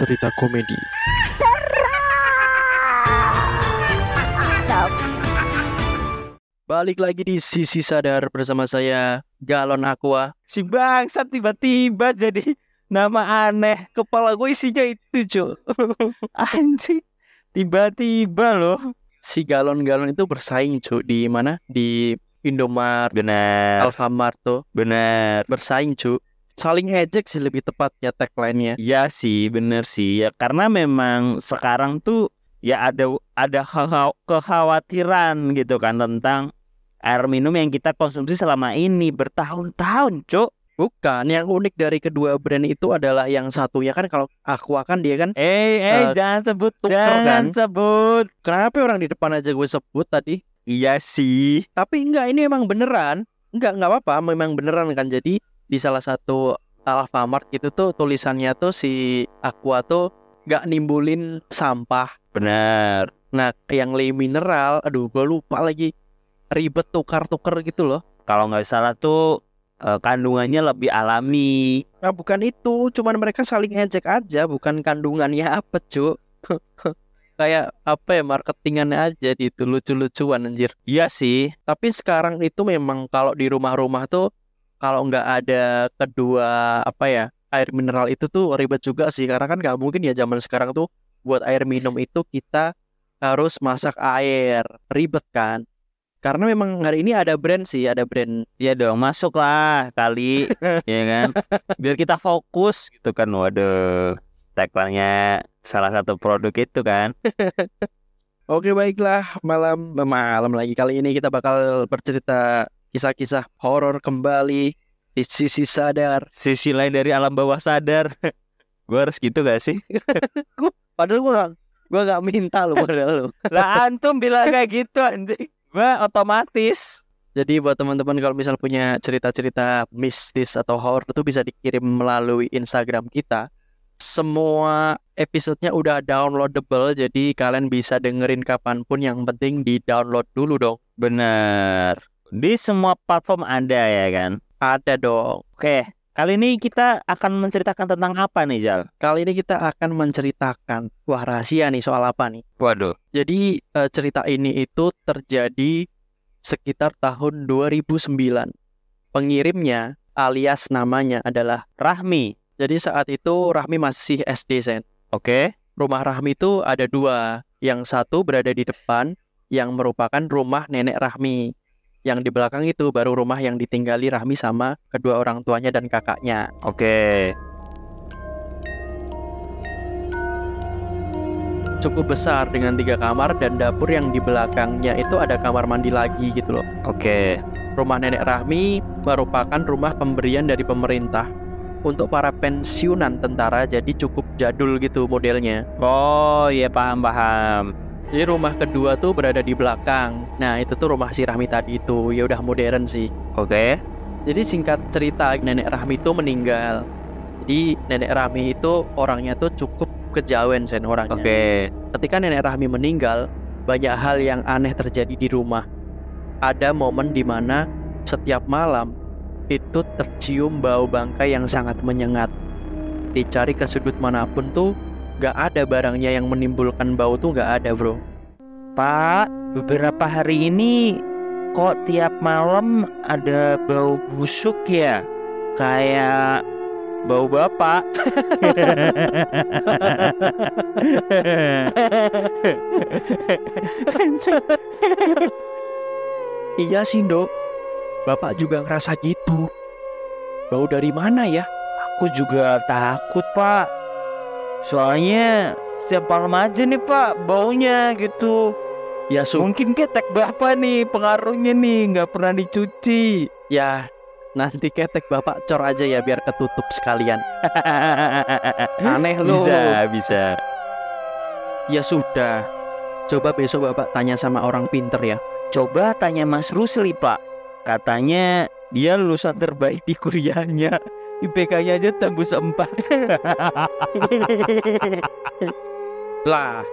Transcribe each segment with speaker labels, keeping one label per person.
Speaker 1: cerita komedi. Balik lagi di Sisi Sadar bersama saya Galon Aqua.
Speaker 2: Si bangsat tiba-tiba jadi nama aneh. Kepala gue isinya itu, Cuk. Anjing. Tiba-tiba loh.
Speaker 1: Si galon-galon itu bersaing cu di mana? Di Indomaret,
Speaker 2: Benar.
Speaker 1: Alfamart tuh
Speaker 2: Benar.
Speaker 1: bersaing cu. Saling ejek sih lebih tepatnya tagline-nya.
Speaker 2: Iya sih, bener sih. Ya karena memang sekarang tuh ya ada ada kekha- kekhawatiran gitu kan tentang air minum yang kita konsumsi selama ini bertahun-tahun, Cuk.
Speaker 1: Bukan, yang unik dari kedua brand itu adalah yang satunya kan kalau Aqua kan dia kan
Speaker 2: Eh,
Speaker 1: Eh,
Speaker 2: eh, jangan sebut,
Speaker 1: tuker
Speaker 2: jangan
Speaker 1: kan?
Speaker 2: sebut.
Speaker 1: kenapa orang di depan aja gue sebut tadi?
Speaker 2: Iya sih.
Speaker 1: Tapi enggak ini emang beneran. Enggak enggak apa-apa, memang beneran kan. Jadi di salah satu Alfamart gitu tuh tulisannya tuh si Aqua tuh nggak nimbulin sampah.
Speaker 2: Benar.
Speaker 1: Nah, yang Le Mineral, aduh gue lupa lagi. Ribet tukar-tuker gitu loh.
Speaker 2: Kalau nggak salah tuh eh, kandungannya lebih alami.
Speaker 1: Nah, bukan itu, cuman mereka saling ejek aja, bukan kandungannya apa, Cuk. Kayak apa ya marketingannya aja gitu, lucu-lucuan anjir.
Speaker 2: Iya sih.
Speaker 1: Tapi sekarang itu memang kalau di rumah-rumah tuh kalau nggak ada kedua apa ya air mineral itu tuh ribet juga sih karena kan nggak mungkin ya zaman sekarang tuh buat air minum itu kita harus masak air ribet kan karena memang hari ini ada brand sih ada brand
Speaker 2: Iya dong, masuk lah kali, ya kan? Biar kita fokus gitu kan. Waduh, tagline-nya salah satu produk itu kan.
Speaker 1: oke baiklah malam malam lagi kali ini kita bakal bercerita kisah-kisah horor kembali di sisi sadar
Speaker 2: Sisi lain dari alam bawah sadar. Gua harus gitu gak sih?
Speaker 1: padahal gua gak, gua nggak minta lo padahal lo
Speaker 2: Lah antum bilang kayak gitu anjing. Gua otomatis.
Speaker 1: Jadi buat teman-teman kalau misal punya cerita-cerita mistis atau horor itu bisa dikirim melalui Instagram kita. Semua episodenya udah downloadable jadi kalian bisa dengerin kapan pun yang penting di download dulu dong.
Speaker 2: Bener. Di semua platform ada ya kan?
Speaker 1: Ada dong.
Speaker 2: Oke, kali ini kita akan menceritakan tentang apa nih Jal?
Speaker 1: Kali ini kita akan menceritakan wah rahasia nih soal apa nih.
Speaker 2: Waduh.
Speaker 1: Jadi eh, cerita ini itu terjadi sekitar tahun 2009. Pengirimnya alias namanya adalah
Speaker 2: Rahmi.
Speaker 1: jadi saat itu Rahmi masih SD Sen.
Speaker 2: Oke.
Speaker 1: Rumah Rahmi itu ada dua. Yang satu berada di depan, yang merupakan rumah nenek Rahmi. Yang di belakang itu baru rumah yang ditinggali Rahmi sama kedua orang tuanya dan kakaknya.
Speaker 2: Oke.
Speaker 1: Cukup besar dengan tiga kamar dan dapur yang di belakangnya itu ada kamar mandi lagi gitu loh.
Speaker 2: Oke.
Speaker 1: Rumah nenek Rahmi merupakan rumah pemberian dari pemerintah untuk para pensiunan tentara jadi cukup jadul gitu modelnya.
Speaker 2: Oh iya paham paham.
Speaker 1: Jadi rumah kedua tuh berada di belakang. Nah itu tuh rumah si Rahmi tadi itu ya udah modern sih.
Speaker 2: Oke.
Speaker 1: Jadi singkat cerita nenek Rahmi itu meninggal. Jadi nenek Rahmi itu orangnya tuh cukup kejawen sen orangnya.
Speaker 2: Oke.
Speaker 1: Ketika nenek Rahmi meninggal, banyak hal yang aneh terjadi di rumah. Ada momen di mana setiap malam itu tercium bau bangkai yang sangat menyengat. Dicari ke sudut mana pun tuh gak ada barangnya yang menimbulkan bau tuh gak ada bro.
Speaker 2: Pak, beberapa hari ini kok tiap malam ada bau busuk ya? Kayak bau bapak.
Speaker 1: Iya sih dok, bapak juga ngerasa gitu. Bau dari mana ya?
Speaker 2: Aku juga takut, Pak. Soalnya setiap malam aja nih, Pak, baunya gitu.
Speaker 1: Ya su,
Speaker 2: Mungkin ketek bapak nih pengaruhnya nih nggak pernah dicuci.
Speaker 1: ya nanti ketek bapak cor aja ya biar ketutup sekalian. Aneh lu.
Speaker 2: bisa, bisa.
Speaker 1: Ya sudah, coba besok bapak tanya sama orang pinter ya.
Speaker 2: Coba tanya Mas Rusli, Pak. Katanya dia lulusan terbaik di kuliahnya. IPK-nya aja tembus 4.
Speaker 1: Lah,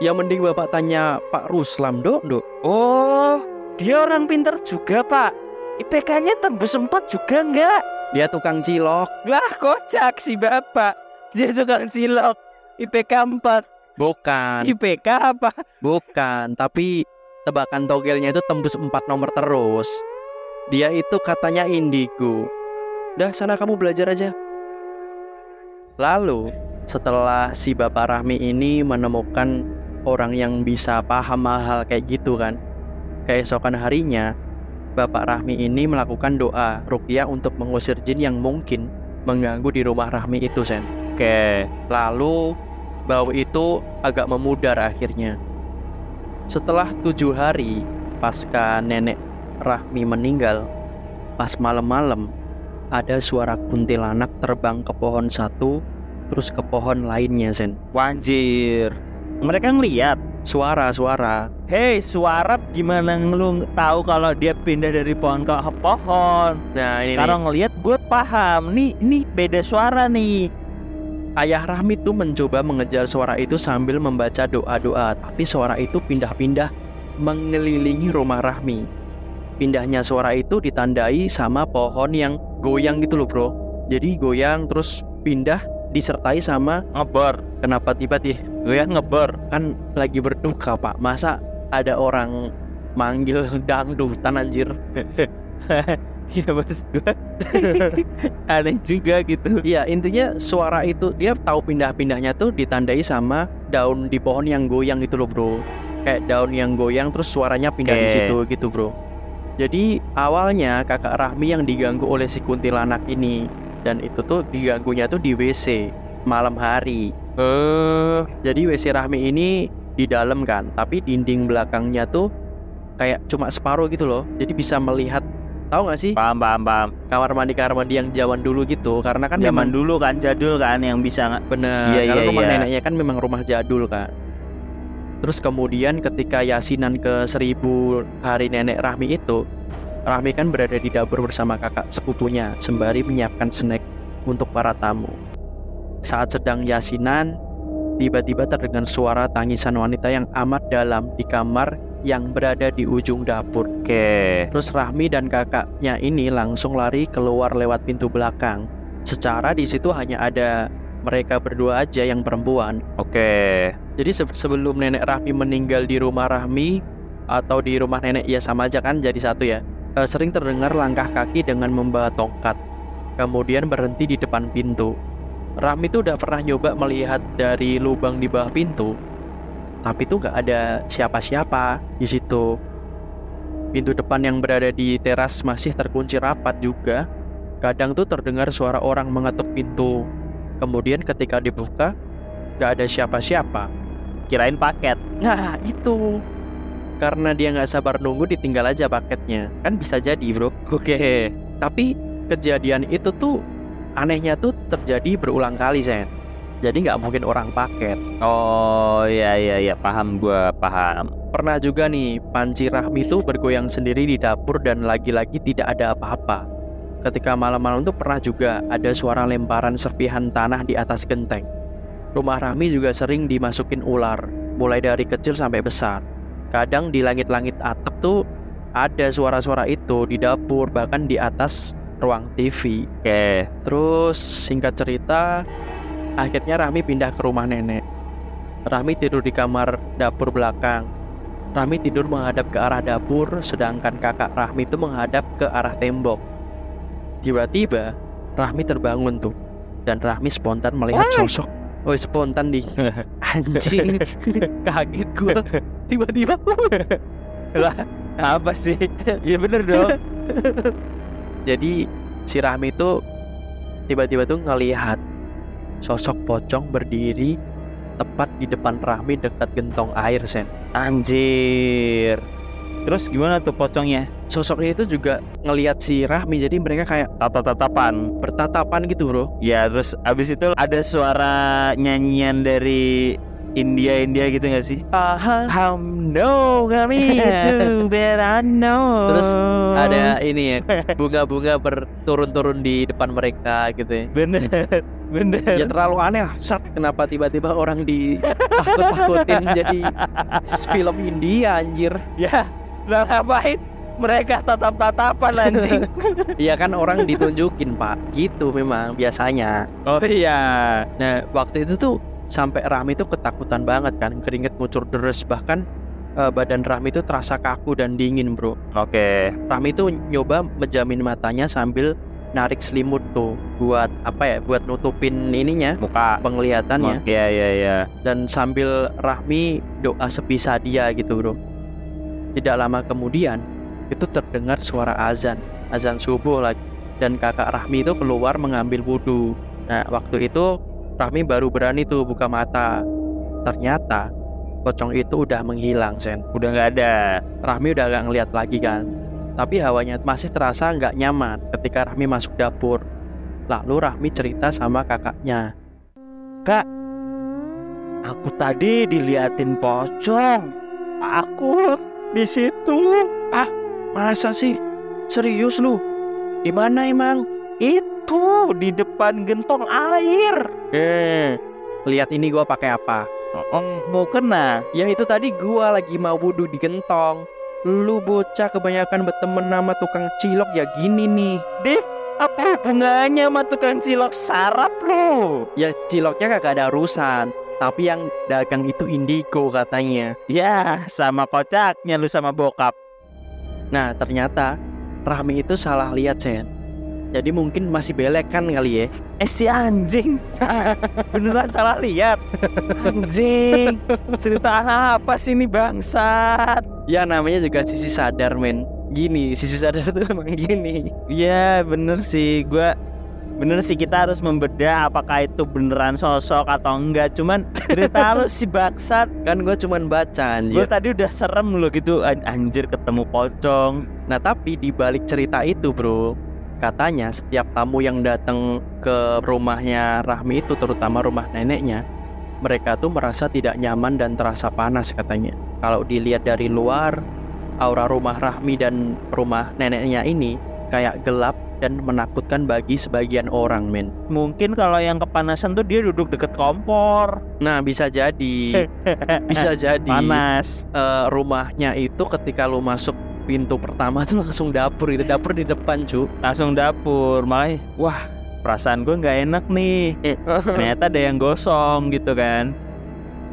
Speaker 1: ya mending bapak tanya Pak Ruslam dok, dok.
Speaker 2: oh, dia orang pinter juga, Pak. IPK-nya tembus 4 juga enggak?
Speaker 1: Dia tukang cilok.
Speaker 2: Wah, kocak si Bapak. Dia tukang cilok. IPK 4
Speaker 1: Bukan,
Speaker 2: IPK apa?
Speaker 1: bukan. Tapi tebakan togelnya itu tembus empat nomor terus. Dia itu katanya indigo. Udah sana kamu belajar aja. Lalu setelah si Bapak Rahmi ini menemukan orang yang bisa paham hal-hal kayak gitu kan. Keesokan harinya, Bapak Rahmi ini melakukan doa rukyah untuk mengusir jin yang mungkin mengganggu di rumah Rahmi itu, Sen.
Speaker 2: Oke
Speaker 1: Lalu bau itu agak memudar akhirnya. Setelah tujuh hari pasca nenek Rahmi meninggal, pas malam-malam ada suara kuntilanak terbang ke pohon satu, terus ke pohon lainnya, Sen.
Speaker 2: Wanjir Mereka ngeliat
Speaker 1: Suara-suara.
Speaker 2: Hei suara gimana lu tahu kalau dia pindah dari pohon ke pohon
Speaker 1: Nah ini
Speaker 2: Kalau ngeliat gue paham Nih, ini beda suara nih
Speaker 1: Ayah Rahmi tuh mencoba mengejar suara itu sambil membaca doa-doa, tapi suara itu pindah-pindah mengelilingi rumah Rahmi. Pindahnya suara itu ditandai sama pohon yang goyang gitu loh, Bro. Jadi goyang terus pindah disertai sama
Speaker 2: Ngebor
Speaker 1: kenapa tiba-tiba
Speaker 2: Gue ya ngebor
Speaker 1: kan lagi berduka, Pak. Masa ada orang manggil dangdutan anjir.
Speaker 2: Iya maksud gue Aneh juga gitu
Speaker 1: Iya, intinya suara itu dia tahu pindah-pindahnya tuh ditandai sama daun di pohon yang goyang gitu loh, Bro. Kayak daun yang goyang terus suaranya pindah di
Speaker 2: Oke.
Speaker 1: situ gitu, Bro. Jadi awalnya kakak Rahmi yang diganggu oleh si kuntilanak ini dan itu tuh diganggunya tuh di WC malam hari.
Speaker 2: Eh
Speaker 1: Jadi WC Rahmi ini di dalam kan, tapi dinding belakangnya tuh kayak cuma separuh gitu loh. Jadi bisa melihat tahu nggak sih
Speaker 2: Paham paham paham
Speaker 1: kamar mandi kamar mandi yang zaman dulu gitu karena kan memang
Speaker 2: Zaman dulu kan jadul kan yang bisa nggak
Speaker 1: Bener,
Speaker 2: Iya,
Speaker 1: karena
Speaker 2: iya,
Speaker 1: rumah
Speaker 2: iya.
Speaker 1: neneknya kan memang rumah jadul kan. Terus kemudian ketika yasinan ke seribu hari nenek Rahmi itu, Rahmi kan berada di dapur bersama kakak sepupunya sembari menyiapkan snack untuk para tamu. Saat sedang yasinan, tiba-tiba terdengar suara tangisan wanita yang amat dalam di kamar yang berada di ujung dapur.
Speaker 2: Oke
Speaker 1: Terus Rahmi dan kakaknya ini langsung lari keluar lewat pintu belakang. Secara di situ hanya ada mereka berdua aja yang perempuan.
Speaker 2: Oke
Speaker 1: Jadi se- sebelum nenek Rahmi meninggal di rumah Rahmi atau di rumah nenek ya sama aja kan jadi satu ya. Eh, sering terdengar langkah kaki dengan membawa tongkat. Kemudian berhenti di depan pintu. Rahmi tuh udah pernah nyoba melihat dari lubang di bawah pintu. Tapi tuh gak ada siapa-siapa di situ. Pintu depan yang berada di teras masih terkunci rapat juga. Kadang tuh terdengar suara orang mengetuk pintu. Kemudian ketika dibuka, gak ada siapa-siapa.
Speaker 2: Kirain paket.
Speaker 1: Nah itu. Karena dia nggak sabar nunggu ditinggal aja paketnya. Kan bisa jadi bro.
Speaker 2: Oke.
Speaker 1: Tapi kejadian itu tuh anehnya tuh terjadi berulang kali Sen jadi nggak mungkin orang paket.
Speaker 2: Oh iya iya iya. Paham gua paham.
Speaker 1: Pernah juga nih panci Rahmi tuh bergoyang sendiri di dapur dan lagi-lagi tidak ada apa-apa ketika malam-malam tuh pernah juga ada suara lemparan serpihan tanah di atas genteng. Rumah Rahmi juga sering dimasukin ular mulai dari kecil sampai besar. Kadang di langit-langit atap tuh ada suara-suara itu di dapur bahkan di atas ruang TV
Speaker 2: Oke.
Speaker 1: Terus singkat cerita Akhirnya Rahmi pindah ke rumah nenek. Rahmi tidur di kamar dapur belakang. Rahmi tidur menghadap ke arah dapur Sedangkan kakak Rahmi itu menghadap ke arah tembok Tiba-tiba Rahmi terbangun tuh. Dan Rahmi spontan melihat sosok. Oh spontan di Anjing Kaget gue Tiba-tiba
Speaker 2: Lah apa sih? Iya bener dong.
Speaker 1: Jadi si Rahmi itu tiba-tiba tuh ngelihat sosok pocong berdiri tepat di depan Rahmi dekat gentong air sen.
Speaker 2: Anjir Terus gimana tuh pocongnya
Speaker 1: Sosok ini tuh juga ngelihat si Rahmi jadi mereka kayak
Speaker 2: Tata-tatapan
Speaker 1: bertatapan gitu bro.
Speaker 2: Ya terus abis itu ada suara nyanyian dari India-India gitu gak sih?
Speaker 1: Aha.
Speaker 2: Hamdo kami itu better know
Speaker 1: Terus Ada ini ya bunga-bunga berturun-turun di depan mereka gitu ya.
Speaker 2: Bener Bener
Speaker 1: Ya terlalu aneh lah. Sat kenapa tiba-tiba orang ditakut-takutin jadi film India anjir.
Speaker 2: Ya lah ngapain? Mereka tatap-tatapan anjing.
Speaker 1: Iya kan orang ditunjukin pak. Gitu memang biasanya.
Speaker 2: Oh iya.
Speaker 1: Nah waktu itu tuh sampai Rahmi itu ketakutan banget kan keringet ngucur deres bahkan eh, badan Rahmi itu terasa kaku dan dingin bro.
Speaker 2: Oke.
Speaker 1: Rahmi itu nyoba menjamin matanya sambil narik selimut tuh buat apa ya buat nutupin ininya
Speaker 2: Muka.
Speaker 1: penglihatannya.
Speaker 2: Iya iya iya.
Speaker 1: dan sambil Rahmi doa sebisa dia gitu bro tidak lama kemudian itu terdengar suara azan azan subuh lagi. Dan kakak Rahmi itu keluar mengambil wudhu. Nah waktu itu Rahmi baru berani tuh buka mata. Ternyata pocong itu udah menghilang sen.
Speaker 2: Udah nggak ada.
Speaker 1: Rahmi udah gak ngeliat lagi kan? Tapi hawanya masih terasa nggak nyaman ketika Rahmi masuk dapur. Lalu Rahmi cerita sama kakaknya.
Speaker 2: Aku tadi diliatin pocong. Aku di situ.
Speaker 1: masa sih serius lu di mana emang
Speaker 2: Itu di depan gentong air.
Speaker 1: Eh, lihat ini gua pakai apa?
Speaker 2: Oh, mau kena.
Speaker 1: Ya itu tadi gua lagi mau wudhu di gentong. Lu bocah kebanyakan berteman sama tukang cilok ya gini nih.
Speaker 2: Apa hubungannya sama tukang cilok sarap lo?
Speaker 1: Ya ciloknya kagak ada urusan. Tapi yang dagang itu indigo katanya.
Speaker 2: Ya, sama kocaknya lu sama bokap.
Speaker 1: Nah ternyata Rahmi itu salah lihat Sen. Jadi mungkin masih belek kan kali ya.
Speaker 2: Eh si anjing Beneran salah lihat Anjing Cerita apa sih ini bangsat
Speaker 1: Ya namanya juga sisi sadar men. Gini sisi sadar tuh emang gini.
Speaker 2: Iya bener sih Gua Bener sih kita harus membedah apakah itu beneran sosok atau enggak. Cuman cerita lu si bangsat.
Speaker 1: Kan gue cuman baca
Speaker 2: Gue
Speaker 1: anjir.
Speaker 2: tadi udah serem loh gitu. An- Anjir ketemu pocong.
Speaker 1: Nah tapi di balik cerita itu bro Katanya setiap tamu yang datang ke rumahnya Rahmi itu terutama rumah neneknya Mereka tuh merasa tidak nyaman dan terasa panas katanya. Kalau dilihat dari luar Aura rumah Rahmi dan rumah neneknya ini Kayak gelap dan menakutkan bagi sebagian orang men
Speaker 2: Mungkin kalau yang kepanasan tuh dia duduk deket kompor.
Speaker 1: Nah bisa jadi. Bisa jadi.
Speaker 2: Panas.
Speaker 1: Eh, rumahnya itu ketika lu masuk pintu pertama tuh langsung dapur. Itu dapur di depan cu.
Speaker 2: Langsung dapur Malah wah. Perasaan gue nggak enak nih. Ternyata ada yang gosong gitu kan.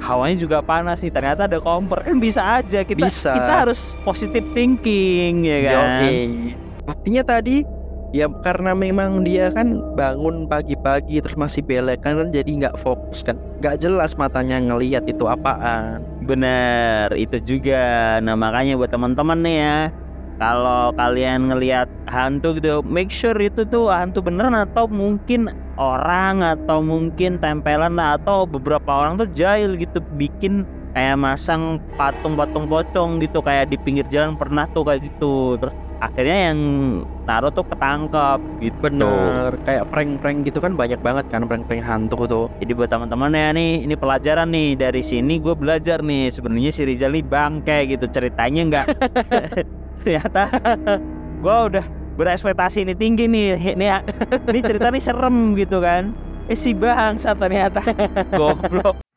Speaker 2: Hawanya juga panas nih. Ternyata ada kompor. Kan bisa aja. Kita
Speaker 1: Bisa.
Speaker 2: kita harus positive thinking ya kan?
Speaker 1: Yoi. Artinya tadi ya karena memang dia kan bangun pagi-pagi terus masih belek kan kan jadi nggak fokus kan. Nggak jelas matanya ngelihat itu apaan.
Speaker 2: Bener itu juga. Nah makanya buat teman-teman nih ya kalau kalian ngelihat hantu gitu make sure itu tuh hantu beneran atau mungkin orang atau mungkin tempelan atau beberapa orang tuh jahil gitu bikin kayak masang patung-patung pocong gitu kayak di pinggir jalan pernah tuh kayak gitu. Terus akhirnya yang taruh tuh ketangkep gitu.
Speaker 1: Bener kayak prank-prank gitu kan banyak banget kan prank-prank hantu tuh.
Speaker 2: Jadi buat teman-teman ya nih, ini pelajaran nih. Dari sini gue belajar nih sebenarnya si Rizal nih bangke gitu ceritanya nggak ternyata gue udah berekspektasi ini tinggi nih ini ini cerita nih serem gitu kan. Eh si bangsa ternyata. Goblok